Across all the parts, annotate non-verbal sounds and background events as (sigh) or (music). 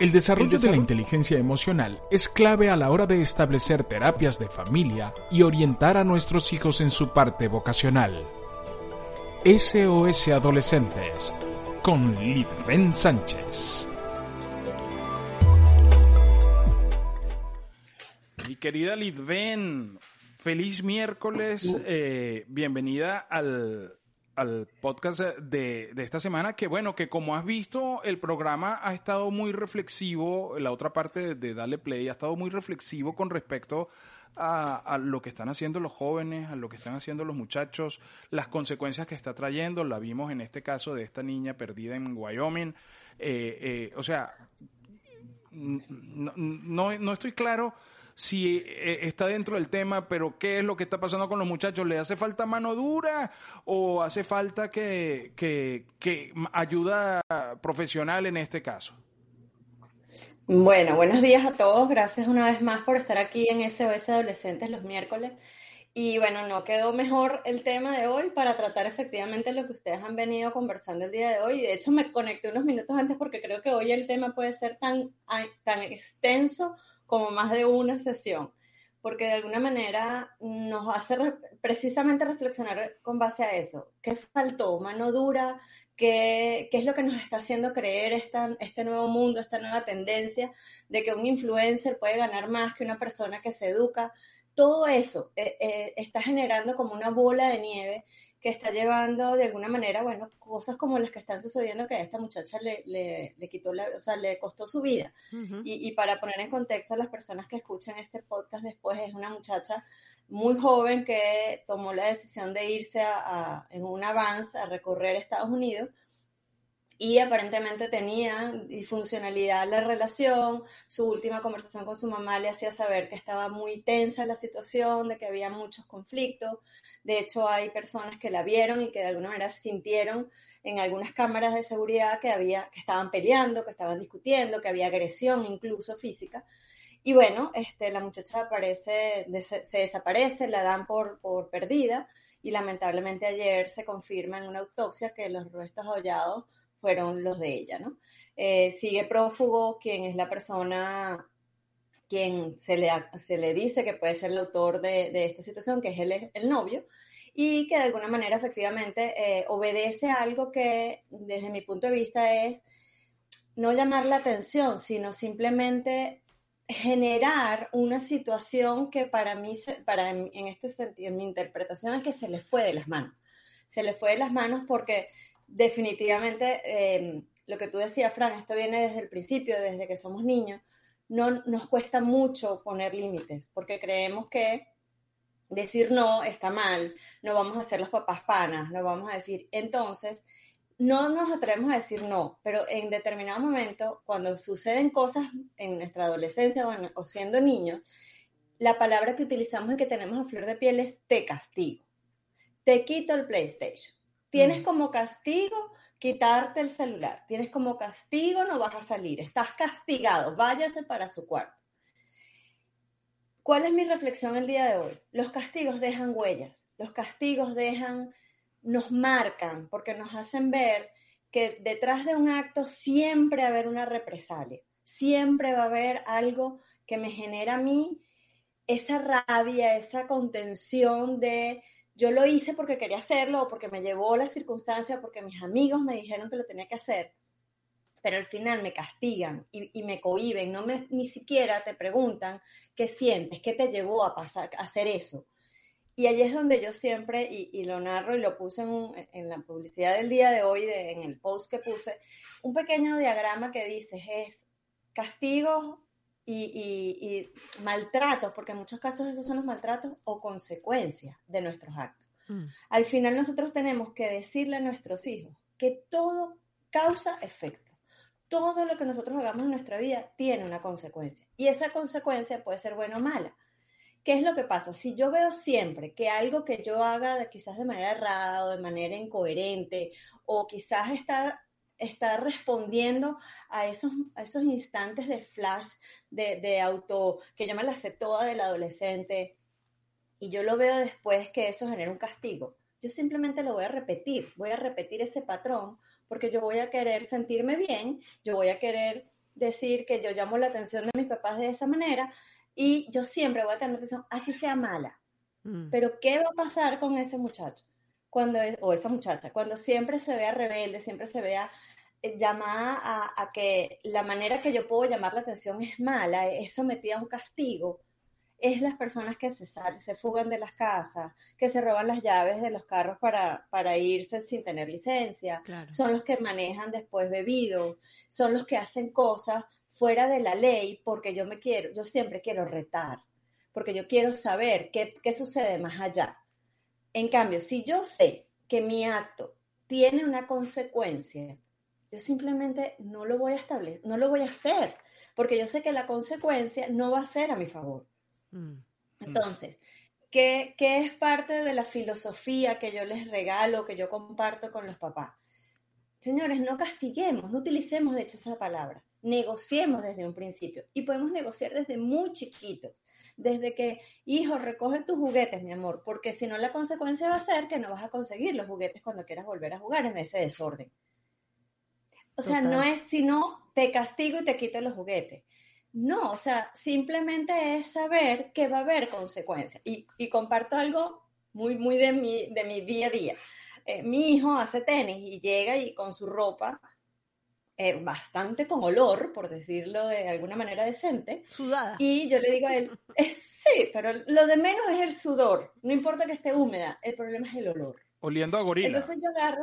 El desarrollo de la inteligencia emocional es clave a la hora de establecer terapias de familia y orientar a nuestros hijos en su parte vocacional. SOS Adolescentes con Litven Sánchez. Mi querida Litven, feliz miércoles, eh, bienvenida al, al podcast de, de, esta semana, que bueno, que como has visto, el programa ha estado muy reflexivo, la otra parte de, de Dale Play ha estado muy reflexivo con respecto a, lo que están haciendo los jóvenes, a lo que están haciendo los muchachos, las consecuencias que está trayendo, la vimos en este caso de esta niña perdida en Wyoming, eh, eh, o sea, no, no estoy claro si eh, está dentro del tema, pero ¿qué es lo que está pasando con los muchachos? ¿Le hace falta mano dura o hace falta que, que, ayuda profesional en este caso? Bueno, buenos días a todos. Gracias una vez más por estar aquí en SOS Adolescentes los miércoles. Y bueno, no quedó mejor el tema de hoy para tratar efectivamente lo que ustedes han venido conversando el día de hoy. De hecho, me conecté unos minutos antes porque creo que hoy el tema puede ser tan, tan extenso como más de una sesión, porque de alguna manera nos hace re precisamente reflexionar con base a eso. ¿Qué faltó? ¿Mano dura? ¿Qué, qué es lo que nos está haciendo creer este nuevo mundo, esta nueva tendencia de que un influencer puede ganar más que una persona que se educa? Todo eso eh, eh, está generando como una bola de nieve que está llevando de alguna manera, bueno, cosas como las que están sucediendo que a esta muchacha le, le, le quitó la, o sea, le costó su vida. Uh -huh. y, y, para poner en contexto a las personas que escuchan este podcast después, es una muchacha muy joven que tomó la decisión de irse a, a, en un avance a recorrer Estados Unidos y aparentemente tenía disfuncionalidad la relación, su última conversación con su mamá le hacía saber que estaba muy tensa la situación, de que había muchos conflictos, de hecho hay personas que la vieron y que de alguna manera sintieron en algunas cámaras de seguridad que había, que estaban peleando, que estaban discutiendo, que había agresión incluso física, y bueno, este, la muchacha aparece, se desaparece, la dan por, por perdida, y lamentablemente ayer se confirma en una autopsia que los restos hallados fueron los de ella, ¿no? Eh, sigue prófugo quien es la persona quien se le, se le dice que puede ser el autor de, de esta situación, que es el, el, novio, y que de alguna manera efectivamente eh, obedece a algo que desde mi punto de vista es no llamar la atención, sino simplemente generar una situación que para mí, para, en este sentido, en mi interpretación es que se le fue de las manos. Se le fue de las manos porque definitivamente eh, lo que tú decías, Fran, esto viene desde el principio, desde que somos niños, no nos cuesta mucho poner límites, porque creemos que decir no está mal, no vamos a ser los papás panas, no vamos a decir, entonces, no nos atrevemos a decir no, pero en determinado momento, cuando suceden cosas en nuestra adolescencia o, en, o siendo niños, la palabra que utilizamos y que tenemos a flor de piel es te castigo, te quito el PlayStation Tienes como castigo quitarte el celular. Tienes como castigo no vas a salir. Estás castigado. Váyase para su cuarto. ¿Cuál es mi reflexión el día de hoy? Los castigos dejan huellas. Los castigos dejan, nos marcan porque nos hacen ver que detrás de un acto siempre va a haber una represalia. Siempre va a haber algo que me genera a mí esa rabia, esa contención de yo lo hice porque quería hacerlo o porque me llevó la circunstancia, porque mis amigos me dijeron que lo tenía que hacer, pero al final me castigan y, me cohiben, no me, ni siquiera te preguntan qué sientes, qué te llevó a, pasar, a hacer eso. Y allí es donde yo siempre, y, lo narro y lo puse en, la publicidad del día de hoy, en el post que puse, un pequeño diagrama que dice es castigos y, maltratos, porque en muchos casos esos son los maltratos o consecuencias de nuestros actos. Mm. Al final nosotros tenemos que decirle a nuestros hijos que todo causa efecto. todo lo que nosotros hagamos en nuestra vida tiene una consecuencia. Y esa consecuencia puede ser buena o mala. ¿Qué es lo que pasa? Si yo veo siempre que algo que yo haga quizás de manera errada o de manera incoherente o quizás estar, estar respondiendo a esos, esos instantes de flash, de, de auto, que yo me la sé toda del adolescente, y yo lo veo después que eso genera un castigo, yo simplemente lo voy a repetir, voy a repetir ese patrón porque yo voy a querer sentirme bien, yo voy a querer decir que yo llamo la atención de mis papás de esa manera y yo siempre voy a tener atención, así sea mala. Mm. Pero ¿qué va a pasar con ese muchacho? Cuando o esa muchacha, cuando siempre se vea rebelde, siempre se vea eh, llamada a, a, que la manera que yo puedo llamar la atención es mala, es sometida a un castigo, es las personas que se salen, se fugan de las casas, que se roban las llaves de los carros para, para irse sin tener licencia, son los que manejan después bebidos, son los que hacen cosas fuera de la ley porque yo me quiero, yo siempre quiero retar, porque yo quiero saber qué, qué sucede más allá. En cambio, si yo sé que mi acto tiene una consecuencia, yo simplemente no lo voy a establecer, no lo voy a hacer, porque yo sé que la consecuencia no va a ser a mi favor. Mm. Entonces, ¿qué, ¿qué, es parte de la filosofía que yo les regalo, que yo comparto con los papás? Señores, no castiguemos, no utilicemos de hecho esa palabra, negociemos desde un principio y podemos negociar desde muy chiquitos, desde que, hijo, recoge tus juguetes, mi amor, porque si no la consecuencia va a ser que no vas a conseguir los juguetes cuando quieras volver a jugar en ese desorden. O sea, no es sino te castigo y te quito los juguetes. No, o sea, simplemente es saber que va a haber consecuencias. Y, comparto algo muy, muy de mi, de mi día a día. Eh, mi hijo hace tenis y llega y con su ropa eh, bastante con olor, por decirlo de alguna manera decente. Sudada. Y yo le digo a él, eh, sí, pero lo de menos es el sudor. No importa que esté húmeda, el problema es el olor. Oliendo a gorila. Entonces yo agarro.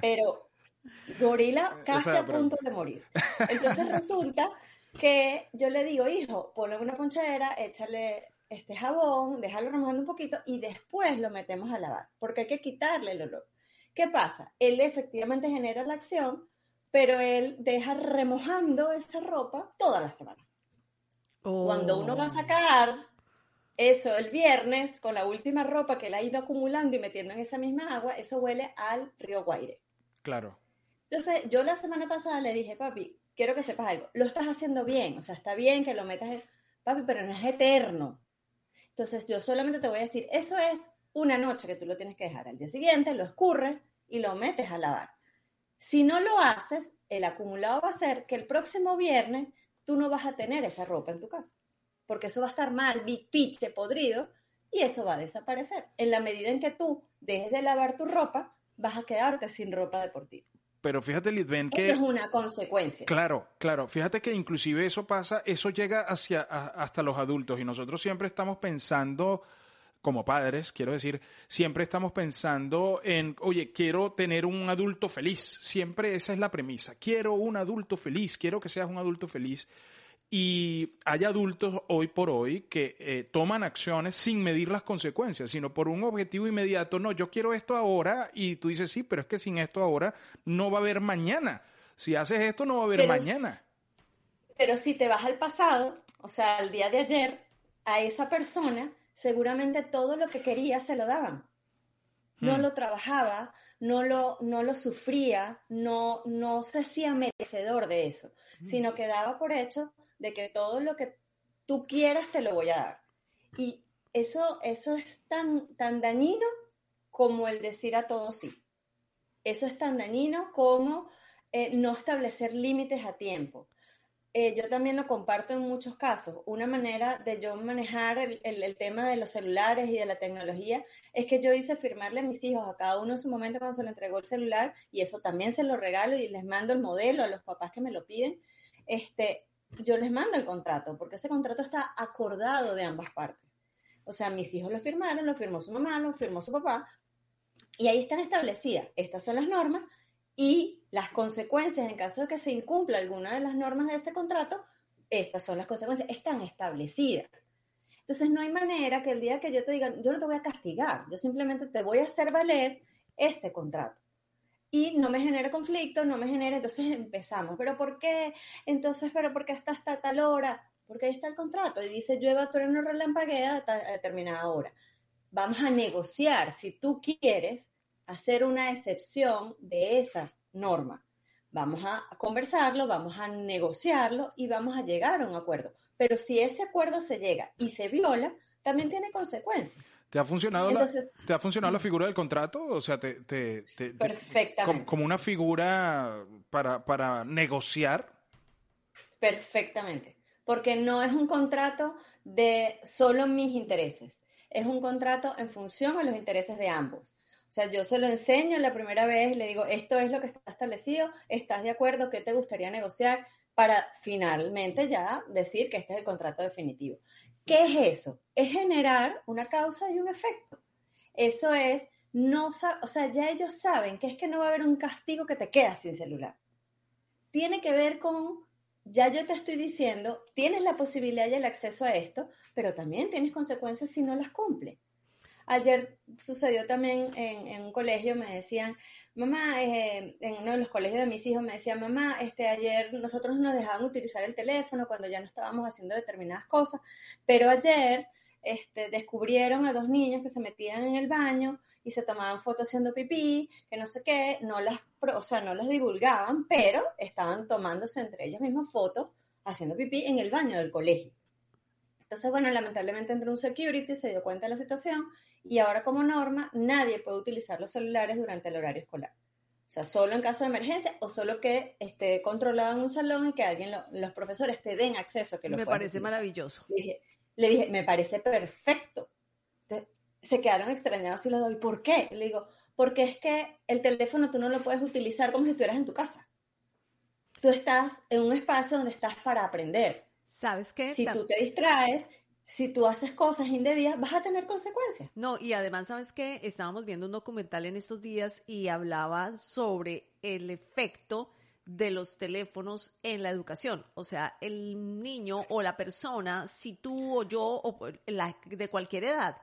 pero gorila (laughs) casi a punto de morir. Entonces resulta que yo le digo, hijo, ponle una ponchadera, échale este jabón, déjalo remojando un poquito y después lo metemos a lavar, porque hay que quitarle el olor. ¿Qué pasa? Él efectivamente genera la acción, pero él deja remojando esa ropa toda la semana. Cuando uno va a oh. sacar eso el viernes con la última ropa que él ha ido acumulando y metiendo en esa misma agua, eso huele al río Guaire. Claro. Entonces, yo la semana pasada le dije, papi, quiero que sepas algo, lo estás haciendo bien, o sea, está bien que lo metas, en... papi, pero no es eterno. Entonces, yo solamente te voy a decir, eso es una noche que tú lo tienes que dejar. Al día siguiente lo escurres y lo metes a lavar. Si no lo haces, el acumulado va a ser que el próximo viernes tú no vas a tener esa ropa en tu casa, porque eso va a estar mal, pitch, podrido, y eso va a desaparecer. En la medida en que tú dejes de lavar tu ropa, vas a quedarte sin ropa deportiva. Pero fíjate, Lidben, que... es una consecuencia. Claro, claro. Fíjate que inclusive eso pasa, eso llega hacia, hasta los adultos y nosotros siempre estamos pensando, como padres, quiero decir, siempre estamos pensando en, oye, quiero tener un adulto feliz. Siempre esa es la premisa. Quiero un adulto feliz, quiero que seas un adulto feliz. Y hay adultos hoy por hoy que eh, toman acciones sin medir las consecuencias, sino por un objetivo inmediato. No, yo quiero esto ahora y tú dices, sí, pero es que sin esto ahora no va a haber mañana. Si haces esto no va a haber mañana. Pero si te vas al pasado, o sea, al día de ayer, a esa persona seguramente todo lo que quería se lo daban. No hmm. lo trabajaba, no lo, no lo sufría, no, no se hacía merecedor de eso, hmm. sino que daba por hecho de que todo lo que tú quieras te lo voy a dar. Y eso, eso es tan, tan dañino como el decir a todos sí. Eso es tan dañino como eh, no establecer límites a tiempo. Eh, yo también lo comparto en muchos casos. Una manera de yo manejar el, el, tema de los celulares y de la tecnología es que yo hice firmarle a mis hijos a cada uno en su momento cuando se le entregó el celular y eso también se lo regalo y les mando el modelo a los papás que me lo piden. Este, yo les mando el contrato, porque ese contrato está acordado de ambas partes. O sea, mis hijos lo firmaron, lo firmó su mamá, lo firmó su papá, y ahí están establecidas. Estas son las normas y las consecuencias en caso de que se incumpla alguna de las normas de este contrato, estas son las consecuencias, están establecidas. Entonces no hay manera que el día que yo te diga, yo no te voy a castigar, yo simplemente te voy a hacer valer este contrato. y no me genera conflicto, no me genera, entonces empezamos, pero ¿por qué? Entonces, pero ¿por qué hasta hasta tal hora? Porque ahí está el contrato y dice llueva, no relampaguea a determinada hora. Vamos a negociar si tú quieres hacer una excepción de esa norma. Vamos a conversarlo, vamos a negociarlo y vamos a llegar a un acuerdo. Pero si ese acuerdo se llega y se viola, también tiene consecuencias. ¿Te ha funcionado, la, ¿te ha funcionado la figura del contrato? O sea, te, perfectamente. como, una figura para, para negociar. Perfectamente. Porque no es un contrato de solo mis intereses. Es un contrato en función a los intereses de ambos. Sea, yo se lo enseño la primera vez le digo, esto es lo que está establecido, ¿estás de acuerdo? ¿Qué te gustaría negociar? Para finalmente ya decir que este es el contrato definitivo. ¿Qué es eso? Es generar una causa y un efecto. Eso es, no, o sea, ya ellos saben que es que no va a haber un castigo que te quedas sin celular. Tiene que ver con, ya yo te estoy diciendo, tienes la posibilidad y el acceso a esto, pero también tienes consecuencias si no las cumples. Ayer sucedió también en, un colegio, me decían, mamá, eh, en uno de los colegios de mis hijos me decían, mamá, este, ayer nosotros nos dejaban utilizar el teléfono cuando ya no estábamos haciendo determinadas cosas, pero ayer este, descubrieron a dos niños que se metían en el baño y se tomaban fotos haciendo pipí, que no sé qué, no las, o sea, no las divulgaban, pero estaban tomándose entre ellos mismos fotos haciendo pipí en el baño del colegio. Entonces, bueno, lamentablemente entró un security, se dio cuenta de la situación y ahora como norma nadie puede utilizar los celulares durante el horario escolar. O sea, solo en caso de emergencia o solo que esté controlado en un salón y que alguien, los profesores te den acceso. Que lo me parece maravilloso. Le dije, me parece perfecto. se quedaron extrañados y lo doy. ¿Por qué? Le digo, porque es que el teléfono tú no lo puedes utilizar como si estuvieras en tu casa. Tú estás en un espacio donde estás para aprender ¿Sabes qué? Si tú te distraes, si tú haces cosas indebidas, vas a tener consecuencias. No, y además, ¿sabes qué? Estábamos viendo un documental en estos días y hablaba sobre el efecto de los teléfonos en la educación. O sea, el niño o la persona, si tú o yo o la, de cualquier edad,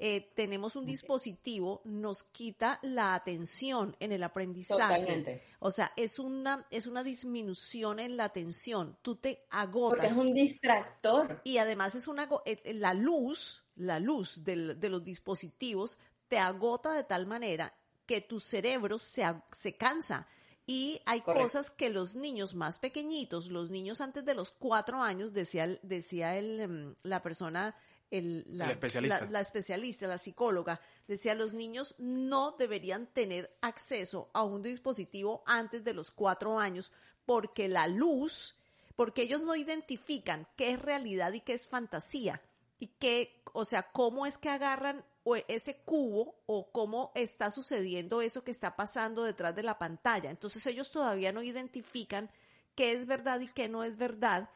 eh, tenemos un dispositivo, nos quita la atención en el aprendizaje. O sea, es una, es una disminución en la atención. Tú te agotas. Porque es un distractor. Y además es una, eh, la luz, la luz de los dispositivos te agota de tal manera que tu cerebro se, se cansa. Y hay cosas que los niños más pequeñitos, los niños antes de los cuatro años, decía, decía el, em, la persona la, especialista. La, psicóloga, decía, los niños no deberían tener acceso a un dispositivo antes de los cuatro años porque la luz, porque ellos no identifican qué es realidad y qué es fantasía y qué, o sea, cómo es que agarran ese cubo o cómo está sucediendo eso que está pasando detrás de la pantalla. Entonces ellos todavía no identifican qué es verdad y qué no es verdad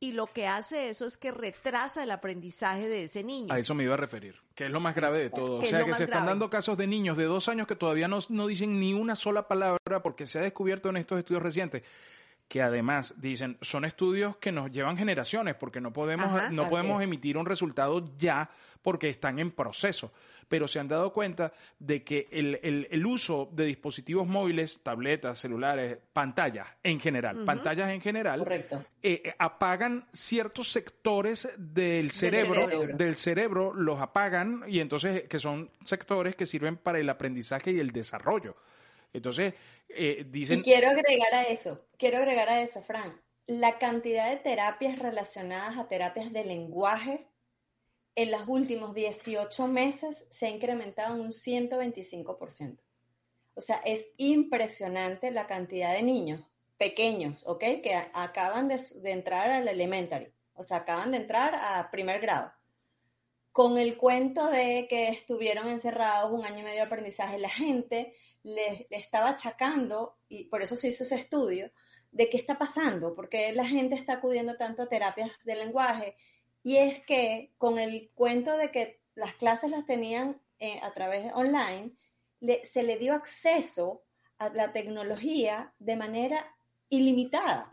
y lo que hace eso es que retrasa el aprendizaje de ese niño. A eso me iba a referir, que es lo más grave de todo. O sea, que se están dando casos de niños de dos años que todavía no, no dicen ni una sola palabra porque se ha descubierto en estos estudios recientes que además dicen son estudios que nos llevan generaciones porque no podemos no podemos emitir un resultado ya porque están en proceso. Pero se han dado cuenta de que el, uso de dispositivos móviles tabletas celulares pantallas en general pantallas en general eh, eh, apagan ciertos sectores del cerebro, del cerebro los apagan y entonces que son sectores que sirven para el aprendizaje y el desarrollo entonces, eh, dicen... Y quiero agregar a eso, quiero agregar a eso, Fran, la cantidad de terapias relacionadas a terapias de lenguaje en los últimos 18 meses se ha incrementado en un 125%. O sea, es impresionante la cantidad de niños pequeños, ¿ok? Que acaban de, de entrar al elementary, o sea, acaban de entrar a primer grado con el cuento de que estuvieron encerrados un año y medio de aprendizaje, la gente le, estaba achacando, y por eso se hizo ese estudio, de qué está pasando, porque la gente está acudiendo tanto a terapias de lenguaje, y es que con el cuento de que las clases las tenían eh, a través de online, se le dio acceso a la tecnología de manera ilimitada.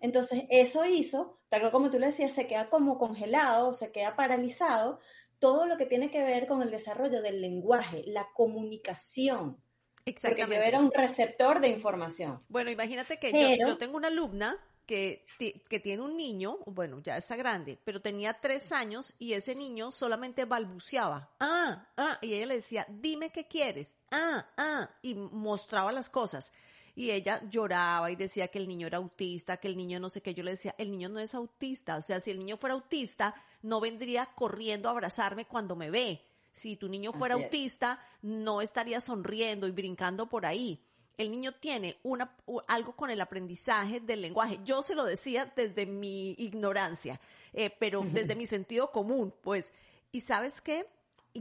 Entonces, eso hizo, tal como tú le decías, se queda como congelado, se queda paralizado todo lo que tiene que ver con el desarrollo del lenguaje, la comunicación. Porque yo era un receptor de información. Bueno, imagínate que yo, tengo una alumna que, que, tiene un niño, bueno, ya está grande, pero tenía tres años y ese niño solamente balbuceaba, ah, ah, y ella le decía, dime qué quieres, ah, ah, y mostraba las cosas. Y ella lloraba y decía que el niño era autista, que el niño no sé qué. Yo le decía, el niño no es autista. O sea, si el niño fuera autista, no vendría corriendo a abrazarme cuando me ve. Si tu niño fuera autista, no estaría sonriendo y brincando por ahí. El niño tiene una, algo con el aprendizaje del lenguaje. Yo se lo decía desde mi ignorancia, eh, pero desde mi sentido común, pues. ¿Y sabes qué?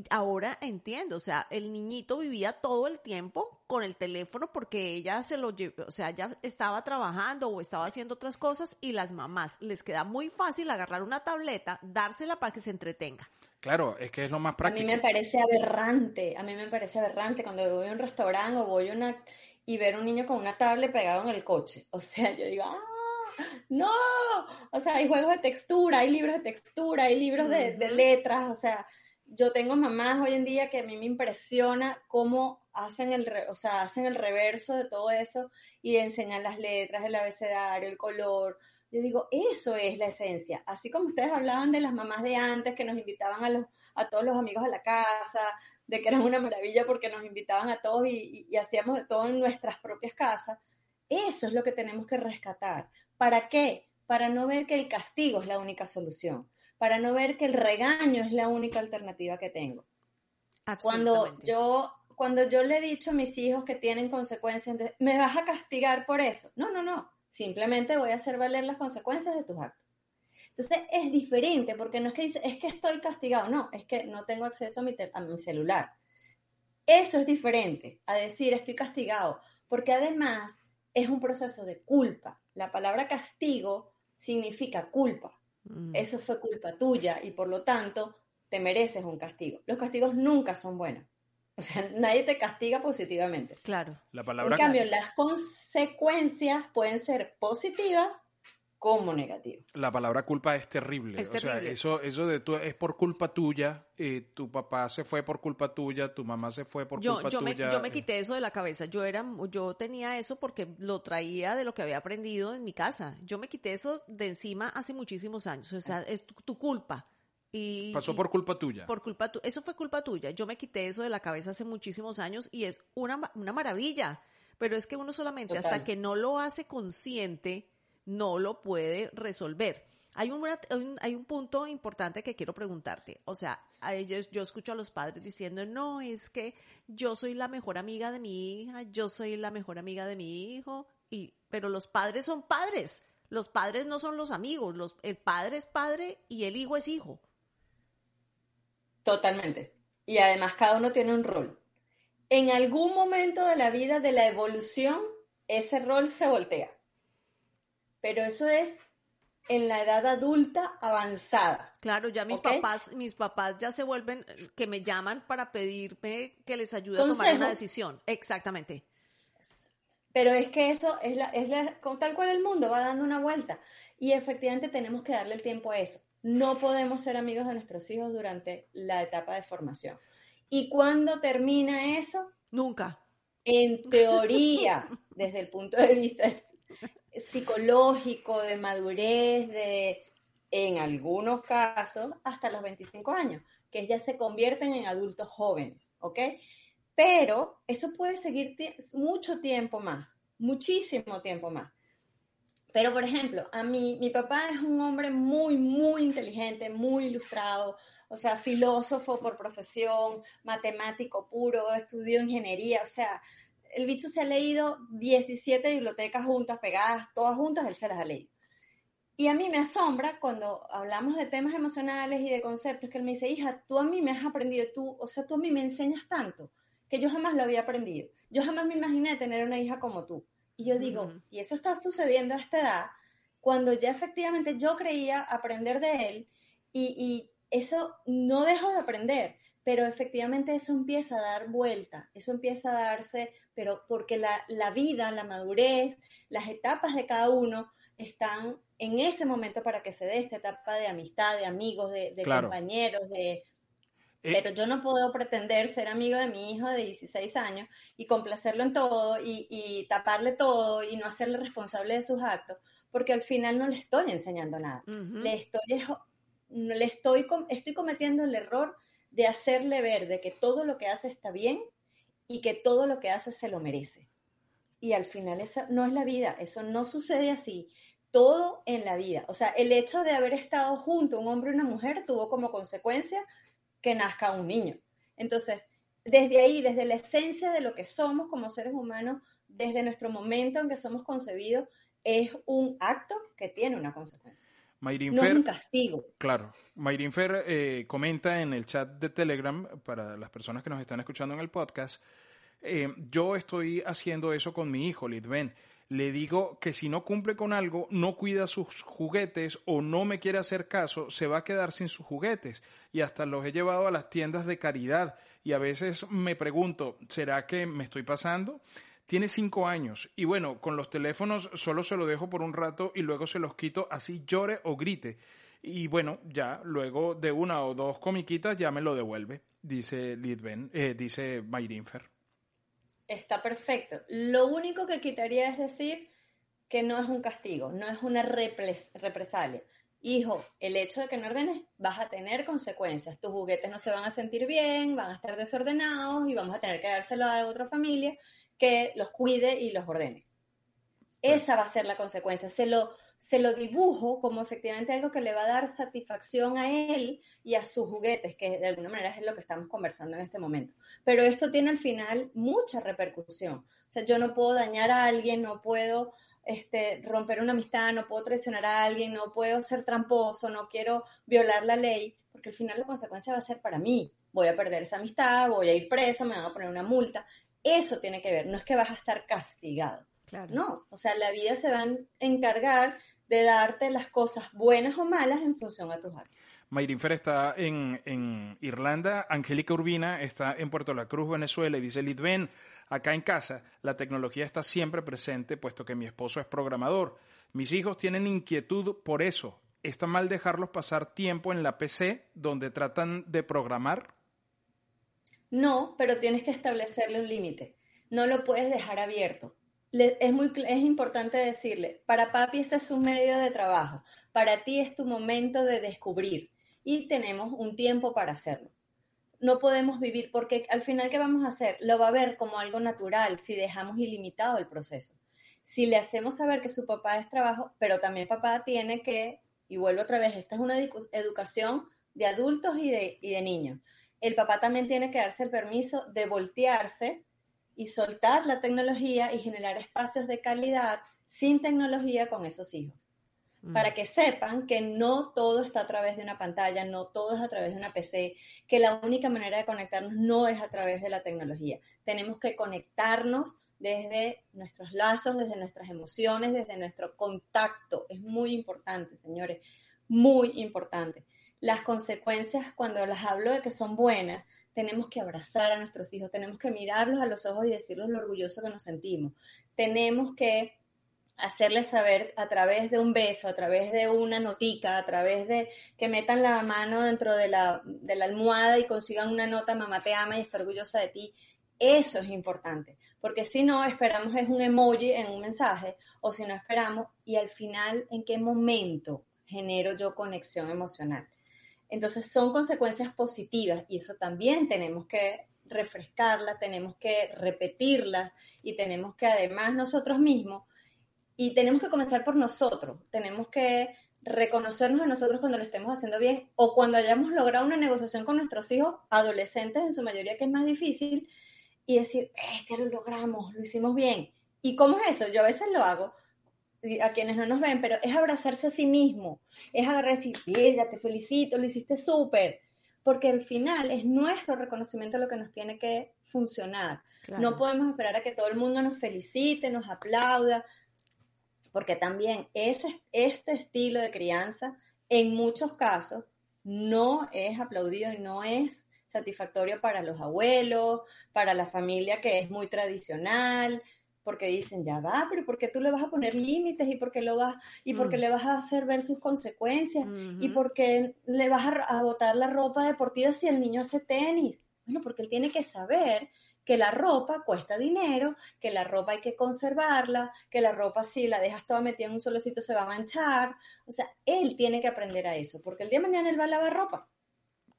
ahora entiendo, o sea, el niñito vivía todo el tiempo con el teléfono porque ella se lo llevó, o sea, ya estaba trabajando o estaba haciendo otras cosas y las mamás les queda muy fácil agarrar una tableta, dársela para que se entretenga. Claro, es que es lo más práctico. A mí me parece aberrante, a mí me parece aberrante cuando voy a un restaurante o voy a una y ver un niño con una tablet pegado en el coche. O sea, yo digo, ¡ah! ¡No! O sea, hay juegos de textura, hay libros de textura, hay libros de, de letras, o sea, yo tengo mamás hoy en día que a mí me impresiona cómo hacen el, o sea, hacen el reverso de todo eso y enseñan las letras, el abecedario, el color. Yo digo, eso es la esencia. Así como ustedes hablaban de las mamás de antes que nos invitaban a, los, a todos los amigos a la casa, de que eran una maravilla porque nos invitaban a todos y, y hacíamos de todo en nuestras propias casas. Eso es lo que tenemos que rescatar. ¿Para qué? Para no ver que el castigo es la única solución para no ver que el regaño es la única alternativa que tengo. Cuando yo, cuando yo le he dicho a mis hijos que tienen consecuencias, ¿me vas a castigar por eso? No, no, no. Simplemente voy a hacer valer las consecuencias de tus actos. Entonces es diferente porque no es que dice, es que estoy castigado, no, es que no tengo acceso a mi, a mi celular. Eso es diferente a decir estoy castigado, porque además es un proceso de culpa. La palabra castigo significa culpa. Mm. Eso fue culpa tuya y por lo tanto te mereces un castigo. Los castigos nunca son buenos. O sea, (laughs) nadie te castiga positivamente. Claro. La palabra en cambio, las consecuencias pueden ser positivas como negativo. La palabra culpa es terrible. o sea, eso, eso de tú es por culpa tuya, eh, tu papá se fue por culpa tuya, tu mamá se fue por culpa yo tuya. Me, yo me quité eso de la cabeza. Yo era, yo tenía eso porque lo traía de lo que había aprendido en mi casa. Yo me quité eso de encima hace muchísimos años. O sea, es tu, culpa. Y, Pasó por culpa tuya. Por culpa tu, eso fue culpa tuya. Yo me quité eso de la cabeza hace muchísimos años y es una, una maravilla. Pero es que uno solamente hasta que no lo hace consciente, no lo puede resolver. Hay un, hay un punto importante que quiero preguntarte. O sea, a ellos, yo escucho a los padres diciendo, no, es que yo soy la mejor amiga de mi hija, yo soy la mejor amiga de mi hijo, y, pero los padres son padres. Los padres no son los amigos. Los, el padre es padre y el hijo es hijo. Totalmente. Y además cada uno tiene un rol. En algún momento de la vida de la evolución, ese rol se voltea pero eso es en la edad adulta avanzada. Claro, ya mis papás, mis papás ya se vuelven, que me llaman para pedirme que les ayude a tomar una decisión. Exactamente. Pero es que eso es la, es la, tal cual el mundo va dando una vuelta. Y efectivamente tenemos que darle el tiempo a eso. No podemos ser amigos de nuestros hijos durante la etapa de formación. ¿Y cuándo termina eso? Nunca. En teoría, (laughs) desde el punto de vista psicológico, de madurez, de, en algunos casos, hasta los 25 años, que ya se convierten en adultos jóvenes, ¿ok? Pero eso puede seguir mucho tiempo más, muchísimo tiempo más. Pero, por ejemplo, a mí, mi papá es un hombre muy, muy inteligente, muy ilustrado, o sea, filósofo por profesión, matemático puro, estudió ingeniería, o sea, el bicho se ha leído 17 bibliotecas juntas, pegadas, todas juntas, él se las ha leído. Y a mí me asombra cuando hablamos de temas emocionales y de conceptos, que él me dice, hija, tú a mí me has aprendido, tú, o sea, tú a mí me enseñas tanto, que yo jamás lo había aprendido. Yo jamás me imaginé tener una hija como tú. Y yo digo, y eso está sucediendo a esta edad, cuando ya efectivamente yo creía aprender de él y, y eso no dejo de aprender pero efectivamente eso empieza a dar vuelta, eso empieza a darse, pero porque la, la, vida, la madurez, las etapas de cada uno están en ese momento para que se dé esta etapa de amistad, de amigos, de, compañeros, de... Eh, pero yo no puedo pretender ser amigo de mi hijo de 16 años y complacerlo en todo y, taparle todo y no hacerle responsable de sus actos, porque al final no le estoy enseñando nada. Le estoy, le estoy, estoy cometiendo el error de hacerle ver de que todo lo que hace está bien y que todo lo que hace se lo merece. Y al final esa no es la vida, eso no sucede así. Todo en la vida. O sea, el hecho de haber estado junto un hombre y una mujer tuvo como consecuencia que nazca un niño. Entonces, desde ahí, desde la esencia de lo que somos como seres humanos, desde nuestro momento en que somos concebidos, es un acto que tiene una consecuencia. Mayrin no Fer, es un castigo. Claro. Mayrin Fer eh, comenta en el chat de Telegram, para las personas que nos están escuchando en el podcast, eh, yo estoy haciendo eso con mi hijo, Lidven le digo que si no cumple con algo, no cuida sus juguetes o no me quiere hacer caso, se va a quedar sin sus juguetes. Y hasta los he llevado a las tiendas de caridad. Y a veces me pregunto, ¿será que me estoy pasando? Tiene cinco años y bueno, con los teléfonos solo se lo dejo por un rato y luego se los quito así llore o grite. Y bueno, ya luego de una o dos comiquitas ya me lo devuelve, dice Lidben, eh, dice Mayrinfer está perfecto. Lo único que quitaría es decir que no es un castigo, no es una represalia. Hijo, el hecho de que no ordenes vas a tener consecuencias. Tus juguetes no se van a sentir bien, van a estar desordenados y vamos a tener que dárselo a otra familia que los cuide y los ordene. Esa va a ser la consecuencia. Se lo, se lo dibujo como efectivamente algo que le va a dar satisfacción a él y a sus juguetes, que de alguna manera es lo que estamos conversando en este momento. Pero esto tiene al final mucha repercusión. O sea, yo no puedo dañar a alguien, no puedo este, romper una amistad, no puedo traicionar a alguien, no puedo ser tramposo, no quiero violar la ley, porque al final la consecuencia va a ser para mí. Voy a perder esa amistad, voy a ir preso, me van a poner una multa. Eso tiene que ver, no es que vas a estar castigado. Claro. No, o sea, la vida se va a encargar de darte las cosas buenas o malas en función a tus actos. Mayrin Fer está en, Irlanda, Angélica Urbina está en Puerto La Cruz, Venezuela, y dice Lidven, acá en casa la tecnología está siempre presente, puesto que mi esposo es programador. Mis hijos tienen inquietud por eso. ¿Está mal dejarlos pasar tiempo en la PC donde tratan de programar? No, pero tienes que establecerle un límite. No lo puedes dejar abierto es, muy, es importante decirle, para papi ese es un medio de trabajo, para ti es tu momento de descubrir y tenemos un tiempo para hacerlo. No podemos vivir porque al final, ¿qué vamos a hacer? Lo va a ver como algo natural si dejamos ilimitado el proceso. Si le hacemos saber que su papá es trabajo, pero también papá tiene que, y vuelvo otra vez, esta es una educación de adultos y de, y de niños. El papá también tiene que darse el permiso de voltearse y soltar la tecnología y generar espacios de calidad sin tecnología con esos hijos. Mm. Para que sepan que no todo está a través de una pantalla, no todo es a través de una PC, que la única manera de conectarnos no es a través de la tecnología. Tenemos que conectarnos desde nuestros lazos, desde nuestras emociones, desde nuestro contacto. Es muy importante, señores, muy importante. Las consecuencias, cuando las hablo de que son buenas, tenemos que abrazar a nuestros hijos, tenemos que mirarlos a los ojos y decirles lo orgulloso que nos sentimos. Tenemos que hacerles saber a través de un beso, a través de una notica, a través de que metan la mano dentro de la, de la almohada y consigan una nota, mamá te ama y está orgullosa de ti. Eso es importante, porque si no esperamos es un emoji en un mensaje o si no esperamos y al final en qué momento genero yo conexión emocional. Entonces son consecuencias positivas y eso también tenemos que refrescarla, tenemos que repetirla y tenemos que además nosotros mismos, y tenemos que comenzar por nosotros, tenemos que reconocernos a nosotros cuando lo estemos haciendo bien o cuando hayamos logrado una negociación con nuestros hijos, adolescentes en su mayoría, que es más difícil, y decir, este lo logramos, lo hicimos bien. ¿Y cómo es eso? Yo a veces lo hago a quienes no nos ven, pero es abrazarse a sí mismo, es agarrar y decir, ya te felicito, lo hiciste súper, porque al final es nuestro reconocimiento lo que nos tiene que funcionar. No podemos esperar a que todo el mundo nos felicite, nos aplauda, porque también ese, este estilo de crianza en muchos casos no es aplaudido y no es satisfactorio para los abuelos, para la familia que es muy tradicional, porque dicen, ya va, pero ¿por qué tú le vas a poner límites? ¿Y por qué, lo vas, y por qué mm. le vas a hacer ver sus consecuencias? ¿Y por qué le vas a, a botar la ropa deportiva si el niño hace tenis? Bueno, porque él tiene que saber que la ropa cuesta dinero, que la ropa hay que conservarla, que la ropa si la dejas toda metida en un solo sitio se va a manchar. O sea, él tiene que aprender a eso, porque el día de mañana él va a lavar ropa.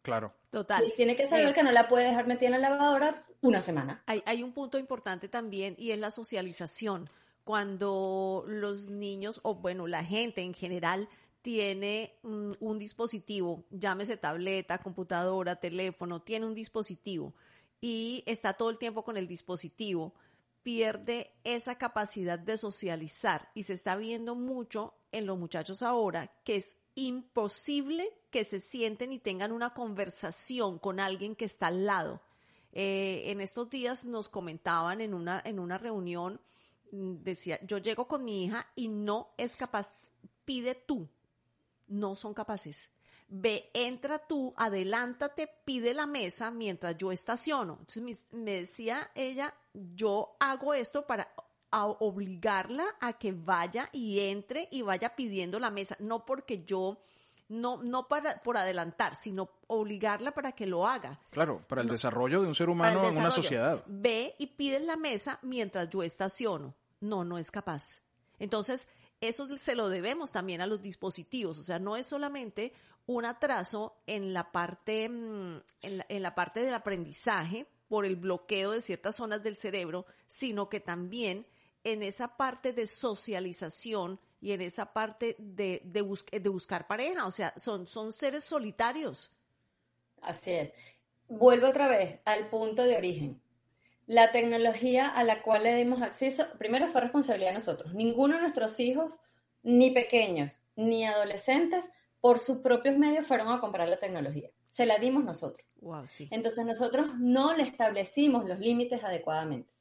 Claro. Total. Y tiene que saber eh, que no la puede dejar metida en la lavadora una semana. Hay, hay un punto importante también y es la socialización. Cuando los niños, o bueno, la gente en general, tiene un dispositivo, llámese tableta, computadora, teléfono, tiene un dispositivo y está todo el tiempo con el dispositivo, pierde esa capacidad de socializar y se está viendo mucho en los muchachos ahora que es imposible que se sienten y tengan una conversación con alguien que está al lado. Eh, en estos días nos comentaban en una, en una reunión, mm, decía, yo llego con mi hija y no es capaz, pide tú, no son capaces ve, entra tú, adelántate, pide la mesa mientras yo estaciono. Entonces me, decía ella, yo hago esto para obligarla a que vaya y entre y vaya pidiendo la mesa, no porque yo no, no para, por adelantar, sino obligarla para que lo haga. Claro, para el desarrollo de un ser humano en una sociedad. Ve y pide la mesa mientras yo estaciono. No, no es capaz. Entonces, eso se lo debemos también a los dispositivos. O sea, no es solamente un atraso en la parte, mm, en la, parte del aprendizaje por el bloqueo de ciertas zonas del cerebro, sino que también en esa parte de socialización y en esa parte de, de, de buscar pareja. O sea, son, son seres solitarios. Así es. Vuelvo otra vez al punto de origen. La tecnología a la cual le dimos acceso, primero fue responsabilidad de nosotros. Ninguno de nuestros hijos, ni pequeños, ni adolescentes, por sus propios medios fueron a comprar la tecnología. Se la dimos nosotros. Entonces nosotros no le establecimos los límites adecuadamente.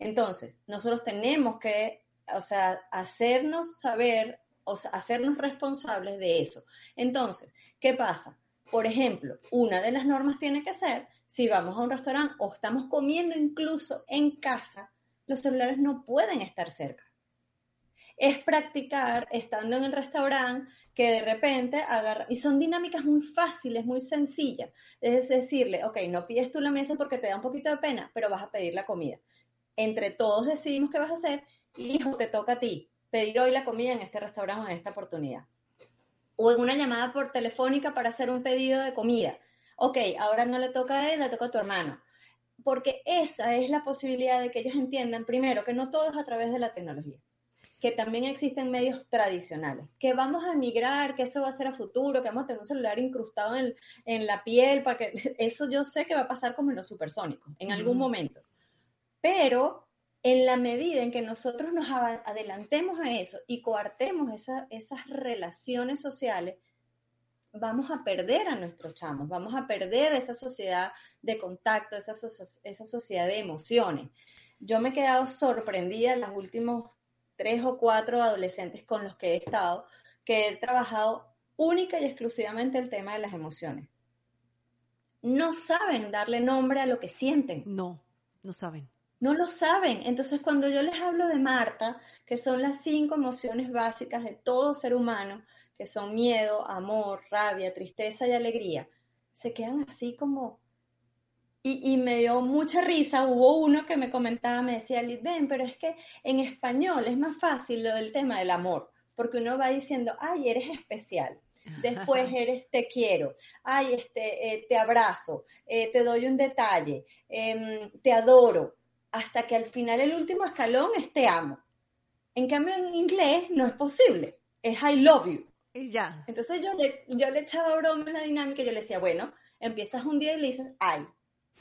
Entonces, nosotros tenemos que, o sea, hacernos saber, o sea, hacernos responsables de eso. Entonces, ¿qué pasa? Por ejemplo, una de las normas tiene que ser, si vamos a un restaurante o estamos comiendo incluso en casa, los celulares no pueden estar cerca es practicar estando en el restaurante que de repente agarra, y son dinámicas muy fáciles, muy sencillas. Es decirle, ok, no pides tú la mesa porque te da un poquito de pena, pero vas a pedir la comida. Entre todos decidimos qué vas a hacer y hijo, te toca a ti pedir hoy la comida en este restaurante en esta oportunidad. O en una llamada por telefónica para hacer un pedido de comida. Ok, ahora no le toca a él, le toca a tu hermano. Porque esa es la posibilidad de que ellos entiendan, primero, que no todo es a través de la tecnología que también existen medios tradicionales, que vamos a migrar, que eso va a ser a futuro, que vamos a tener un celular incrustado en, la piel, para que (laughs) eso yo sé que va a pasar como en los supersónicos, en algún momento. Pero en la medida en que nosotros nos adelantemos a eso y coartemos esas relaciones sociales, vamos a perder a nuestros chamos, vamos a perder esa sociedad de contacto, esa, esa sociedad de emociones. Yo me he quedado sorprendida en los últimos tres o cuatro adolescentes con los que he estado, que he trabajado única y exclusivamente el tema de las emociones. No saben darle nombre a lo que sienten. No, no saben. No lo saben. Entonces, cuando yo les hablo de Marta, que son las cinco emociones básicas de todo ser humano, que son miedo, amor, rabia, tristeza y alegría, se quedan así como, y, me dio mucha risa, hubo uno que me comentaba, me decía, Liz, ven, pero es que en español es más fácil lo del tema del amor, porque uno va diciendo, ay, eres especial, (laughs) después eres te quiero, ay, este, eh, te abrazo, eh, te doy un detalle, em, te adoro, hasta que al final el último escalón es te amo. En cambio en inglés no es posible, es I love you. Y ya. Entonces yo le, yo le echaba broma en la dinámica y yo le decía, bueno, empiezas un día y le dices ay,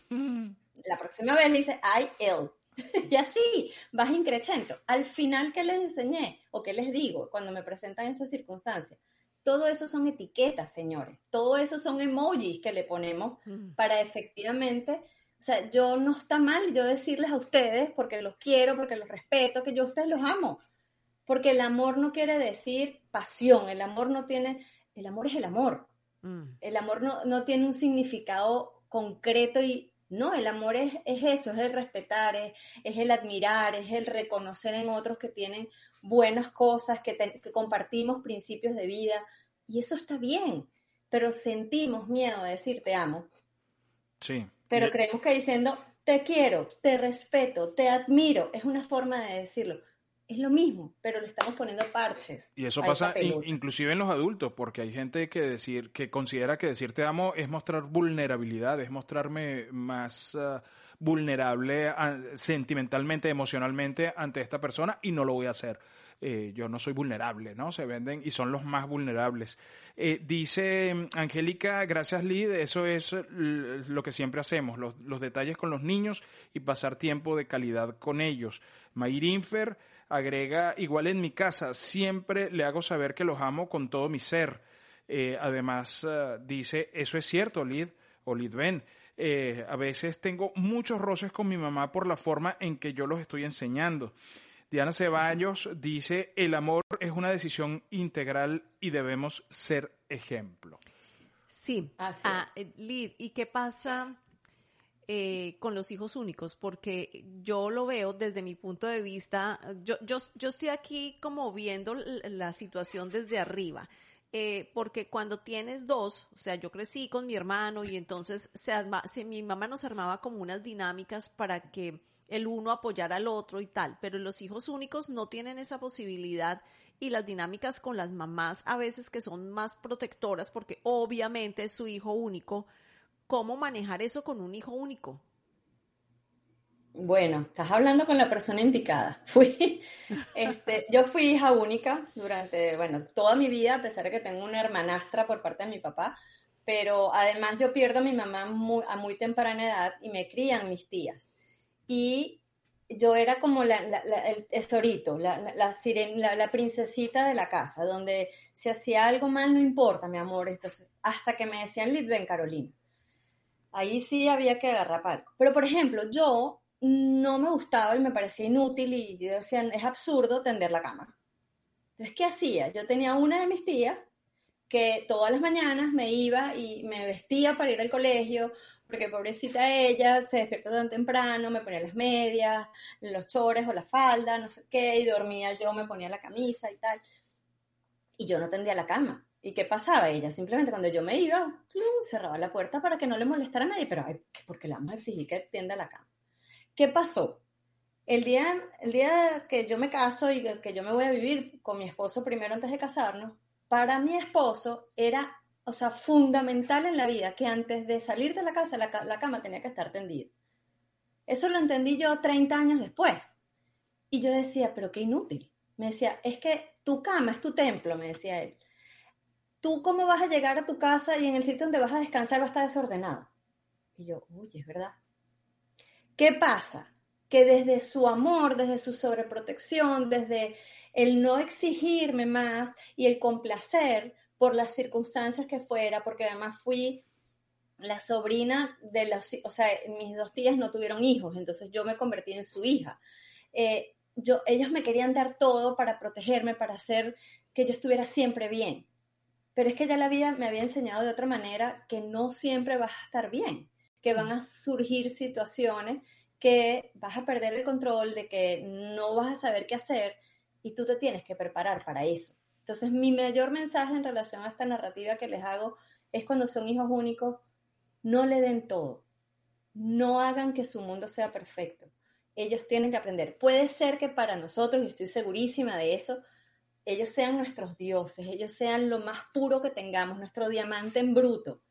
(laughs) la próxima vez le dice I, él. (laughs) y así vas increchendo. Al final, ¿qué les enseñé o qué les digo cuando me presentan esas circunstancias? Todo eso son etiquetas, señores. Todo eso son emojis que le ponemos para efectivamente, o sea, yo no está mal yo decirles a ustedes, porque los quiero, porque los respeto, que yo a ustedes los amo. Porque el amor no quiere decir pasión, el amor no tiene, el amor es el amor. Mm. El amor no, no tiene un significado concreto y No, el amor es, eso, es el respetar, es, el admirar, es el reconocer en otros que tienen buenas cosas, que, que compartimos principios de vida. Y eso está bien, pero sentimos miedo de decir te amo. Sí. Pero creemos que diciendo te quiero, te respeto, te admiro, es una forma de decirlo es lo mismo, pero le estamos poniendo parches. Y eso pasa inclusive en los adultos, porque hay gente que decir que considera que decir te amo es mostrar vulnerabilidad, es mostrarme más ah, vulnerable ah, sentimentalmente, emocionalmente ante esta persona y no lo voy a hacer. Eh, yo no soy vulnerable, ¿no? Se venden y son los más vulnerables. Eh, dice mm, Angélica, gracias Lid, eso es lo que siempre hacemos, los, los, detalles con los niños y pasar tiempo de calidad con ellos. Mayrinfer agrega, igual en mi casa, siempre le hago saber que los amo con todo mi ser. Eh, además, dice, eso es cierto, Lid o Lidven. a veces tengo muchos roces con mi mamá por la forma en que yo los estoy enseñando. Diana Ceballos dice, el amor es una decisión integral y debemos ser ejemplo. Sí, ah, eh, Lid, ¿y qué pasa eh, con los hijos únicos? Porque yo lo veo desde mi punto de vista, yo, yo, yo estoy aquí como viendo la situación desde arriba. Eh, porque cuando tienes dos, o sea, yo crecí con mi hermano y entonces se arma, mi mamá nos armaba como unas dinámicas para que el uno apoyar al otro y tal, pero los hijos únicos no tienen esa posibilidad y las dinámicas con las mamás a veces que son más protectoras porque obviamente es su hijo único, ¿cómo manejar eso con un hijo único? Bueno, estás hablando con la persona indicada. (laughs) Fui, este, yo fui hija única durante, bueno, toda mi vida, a pesar de que tengo una hermanastra por parte de mi papá, pero además yo pierdo a mi mamá a muy temprana edad y me crían mis tías y yo era como la, el tesorito, la, la, princesita de la casa, donde si hacía algo mal no importa, mi amor, hasta que me decían Litven Carolina. Ahí sí había que agarrar palco. Pero, por ejemplo, yo no me gustaba y me parecía inútil y yo decía, es absurdo tender la cámara. Entonces, ¿qué hacía? Yo tenía una de mis tías que todas las mañanas me iba y me vestía para ir al colegio, porque pobrecita ella se despierta tan temprano, me ponía las medias, los chores o la falda, no sé qué, y dormía yo, me ponía la camisa y tal. Y yo no tendía la cama. ¿Y qué pasaba? Ella simplemente cuando yo me iba, cerraba la puerta para que no le molestara a nadie, pero ay, porque la vamos a que tienda la cama. ¿Qué pasó? El día, el día que yo me caso y que yo me voy a vivir con mi esposo primero antes de casarnos, para mi esposo era o sea, fundamental en la vida, que antes de salir de la casa la, cama tenía que estar tendida. Eso lo entendí yo 30 años después. Y yo decía, pero qué inútil. Me decía, es que tu cama es tu templo, me decía él. ¿Tú cómo vas a llegar a tu casa y en el sitio donde vas a descansar va a estar desordenado? Y yo, uy, es verdad. ¿Qué pasa? Que desde su amor, desde su sobreprotección, desde el no exigirme más y el complacer, por las circunstancias que fuera, porque además fui la sobrina de las, o sea, mis dos tías no tuvieron hijos, entonces yo me convertí en su hija. Eh, yo, ellos me querían dar todo para protegerme, para hacer que yo estuviera siempre bien. Pero es que ya la vida me había enseñado de otra manera que no siempre vas a estar bien, que van a surgir situaciones que vas a perder el control, de que no vas a saber qué hacer y tú te tienes que preparar para eso. Entonces, mi mayor mensaje en relación a esta narrativa que les hago es cuando son hijos únicos, no le den todo, no hagan que su mundo sea perfecto. Ellos tienen que aprender. Puede ser que para nosotros, y estoy segurísima de eso, ellos sean nuestros dioses, ellos sean lo más puro que tengamos, nuestro diamante en bruto.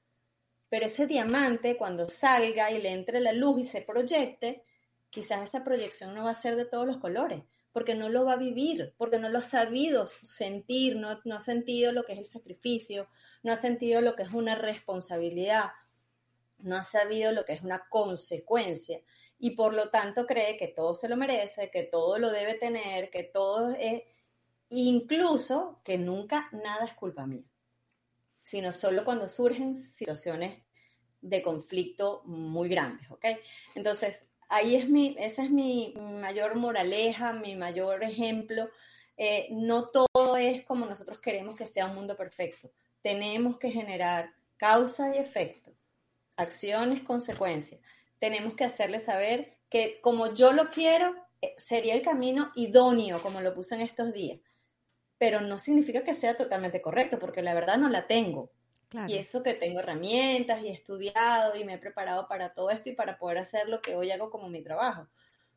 Pero ese diamante, cuando salga y le entre la luz y se proyecte, quizás esa proyección no va a ser de todos los colores porque no lo va a vivir, porque no lo ha sabido sentir, no, ha sentido lo que es el sacrificio, no ha sentido lo que es una responsabilidad, no ha sabido lo que es una consecuencia y por lo tanto cree que todo se lo merece, que todo lo debe tener, que todo es, incluso que nunca nada es culpa mía, sino solo cuando surgen situaciones de conflicto muy grandes, ¿ok? Entonces, ahí es mi, esa es mi mayor moraleja, mi mayor ejemplo. Eh, no todo es como nosotros queremos que sea un mundo perfecto. Tenemos que generar causa y efecto, acciones, consecuencias. tenemos que hacerle saber que como yo lo quiero, eh, sería el camino idóneo, como lo puse en estos días. Pero no significa que sea totalmente correcto, porque la verdad no la tengo. Y eso que tengo herramientas y he estudiado y me he preparado para todo esto y para poder hacer lo que hoy hago como mi trabajo.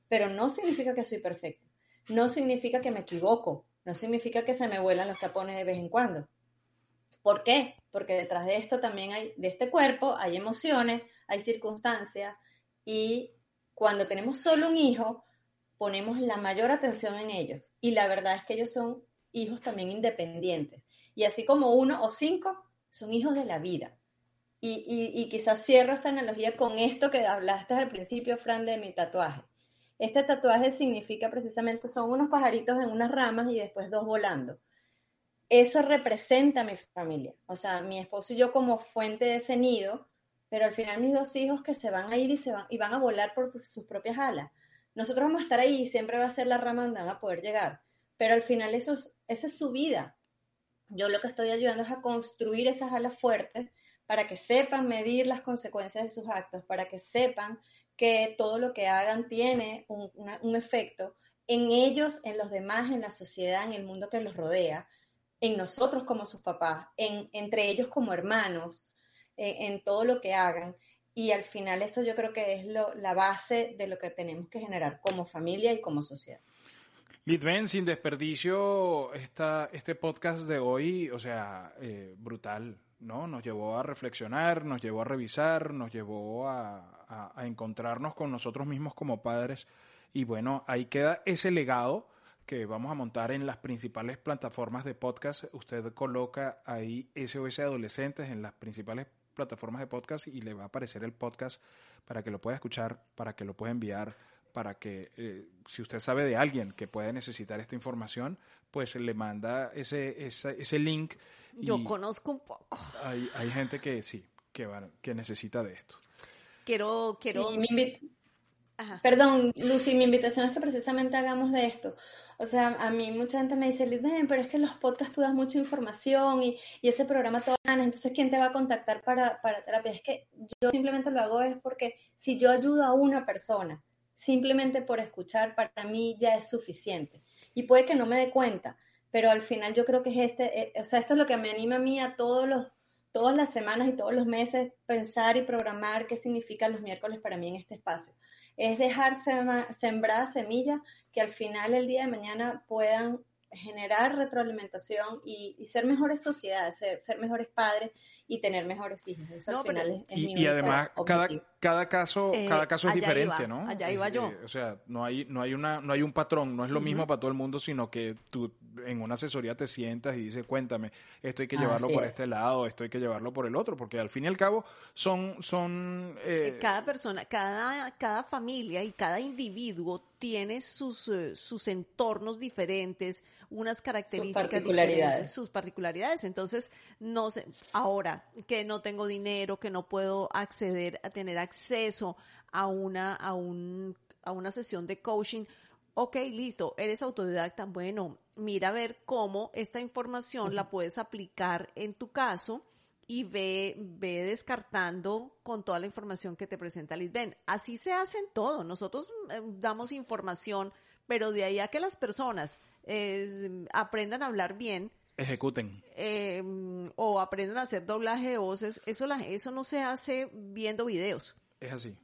Pero no significa que soy perfecta. No significa que me equivoco. No significa que se me vuelan los tapones de vez en cuando. ¿Por qué? Porque detrás de esto también hay, de este cuerpo, hay emociones, hay circunstancias y cuando tenemos solo un hijo, ponemos la mayor atención en ellos. Y la verdad es que ellos son hijos también independientes. Y así como uno o cinco, son hijos de la vida. Y, quizás cierro esta analogía con esto que hablaste al principio, Fran, de mi tatuaje. Este tatuaje significa precisamente, son unos pajaritos en unas ramas y después dos volando. Eso representa a mi familia. O sea, mi esposo y yo como fuente de ese nido, pero al final mis dos hijos que se van a ir y, se van, y van a volar por sus propias alas. Nosotros vamos a estar ahí y siempre va a ser la rama donde van a poder llegar. Pero al final eso esa es su vida yo lo que estoy ayudando es a construir esas alas fuertes para que sepan medir las consecuencias de sus actos, para que sepan que todo lo que hagan tiene un, efecto en ellos, en los demás, en la sociedad, en el mundo que los rodea, en nosotros como sus papás, en, entre ellos como hermanos, en, todo lo que hagan. Y al final eso yo creo que es la base de lo que tenemos que generar como familia y como sociedad. Litven, sin desperdicio, esta, este podcast de hoy, o sea, eh, brutal, ¿no? Nos llevó a reflexionar, nos llevó a revisar, nos llevó a, a, encontrarnos con nosotros mismos como padres. Y bueno, ahí queda ese legado que vamos a montar en las principales plataformas de podcast. Usted coloca ahí SOS Adolescentes en las principales plataformas de podcast y le va a aparecer el podcast para que lo pueda escuchar, para que lo pueda enviar para que eh, si usted sabe de alguien que puede necesitar esta información, pues le manda ese, ese, link. Yo conozco un poco. Hay, hay gente que sí, que, que necesita de esto. Quiero, quiero... Perdón, Lucy, mi invitación es que precisamente hagamos de esto. O sea, a mí mucha gente me dice, ven, pero es que los podcasts tú das mucha información y, y ese programa todo entonces ¿quién te va a contactar para, para terapia? Es que yo simplemente lo hago es porque si yo ayudo a una persona simplemente por escuchar para mí ya es suficiente. Y puede que no me dé cuenta, pero al final yo creo que es este, eh, o sea, esto es lo que me anima a mí a todos los, todas las semanas y todos los meses pensar y programar qué significan los miércoles para mí en este espacio. Es dejar sembrar semillas que al final el día de mañana puedan generar retroalimentación y, ser mejores sociedades, ser, mejores padres y tener mejores hijos. Eso al final es, y, y además cada, cada caso eh, cada caso es diferente, ¿no? Allá iba yo. Eh, o sea, no hay no hay una no hay un patrón, no es lo mismo para todo el mundo, sino que tú en una asesoría te sientas y dices, "Cuéntame, esto hay que llevarlo por este lado, esto hay que llevarlo por el otro", porque al fin y al cabo son son eh, cada persona, cada cada familia y cada individuo tiene sus sus entornos diferentes, unas características sus diferentes, sus particularidades. Entonces, no sé, ahora que no tengo dinero, que no puedo acceder a tener acceso a una, a un, a una sesión de coaching, ok, listo, eres autodidacta, bueno, mira a ver cómo esta información la puedes aplicar en tu caso y ve, ve descartando con toda la información que te presenta Lisben. Así se hace en todo. Nosotros eh, damos información, pero de ahí a que las personas aprendan a hablar bien. Ejecuten. Eh, o aprendan a hacer doblaje de voces. Eso, la, eso no se hace viendo videos. Es así.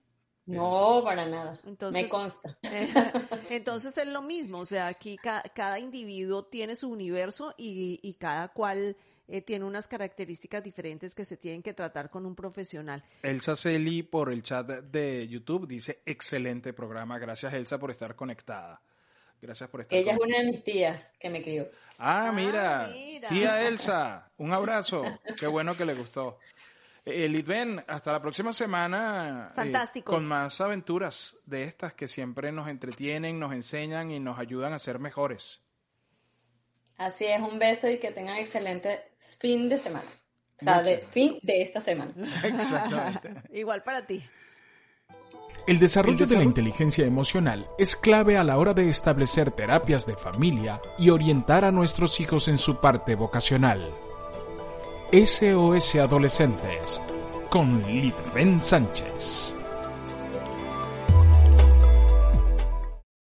No, para nada. Me consta. (laughs) entonces es lo mismo. O sea, aquí cada individuo tiene su universo y, cada cual eh, tiene unas características diferentes que se tienen que tratar con un profesional. Elsa Celi por el chat de YouTube dice, excelente programa, gracias Elsa por estar conectada. Gracias por estar. Ella es una de mis tías que me crió. Ah, mira. Ah, Tía Elsa, un abrazo. Qué bueno que le gustó. Eh, hasta la próxima semana. Eh, Fantástico. con más aventuras de estas que siempre nos entretienen, nos enseñan y nos ayudan a ser mejores. Así es, un beso y que tengan excelente fin de semana. O sea, de fin de esta semana. (laughs) Exactamente. (laughs) Igual para ti. El desarrollo de la inteligencia emocional es clave a la hora de establecer terapias de familia y orientar a nuestros hijos en su parte vocacional. SOS Adolescentes con Litven Sánchez.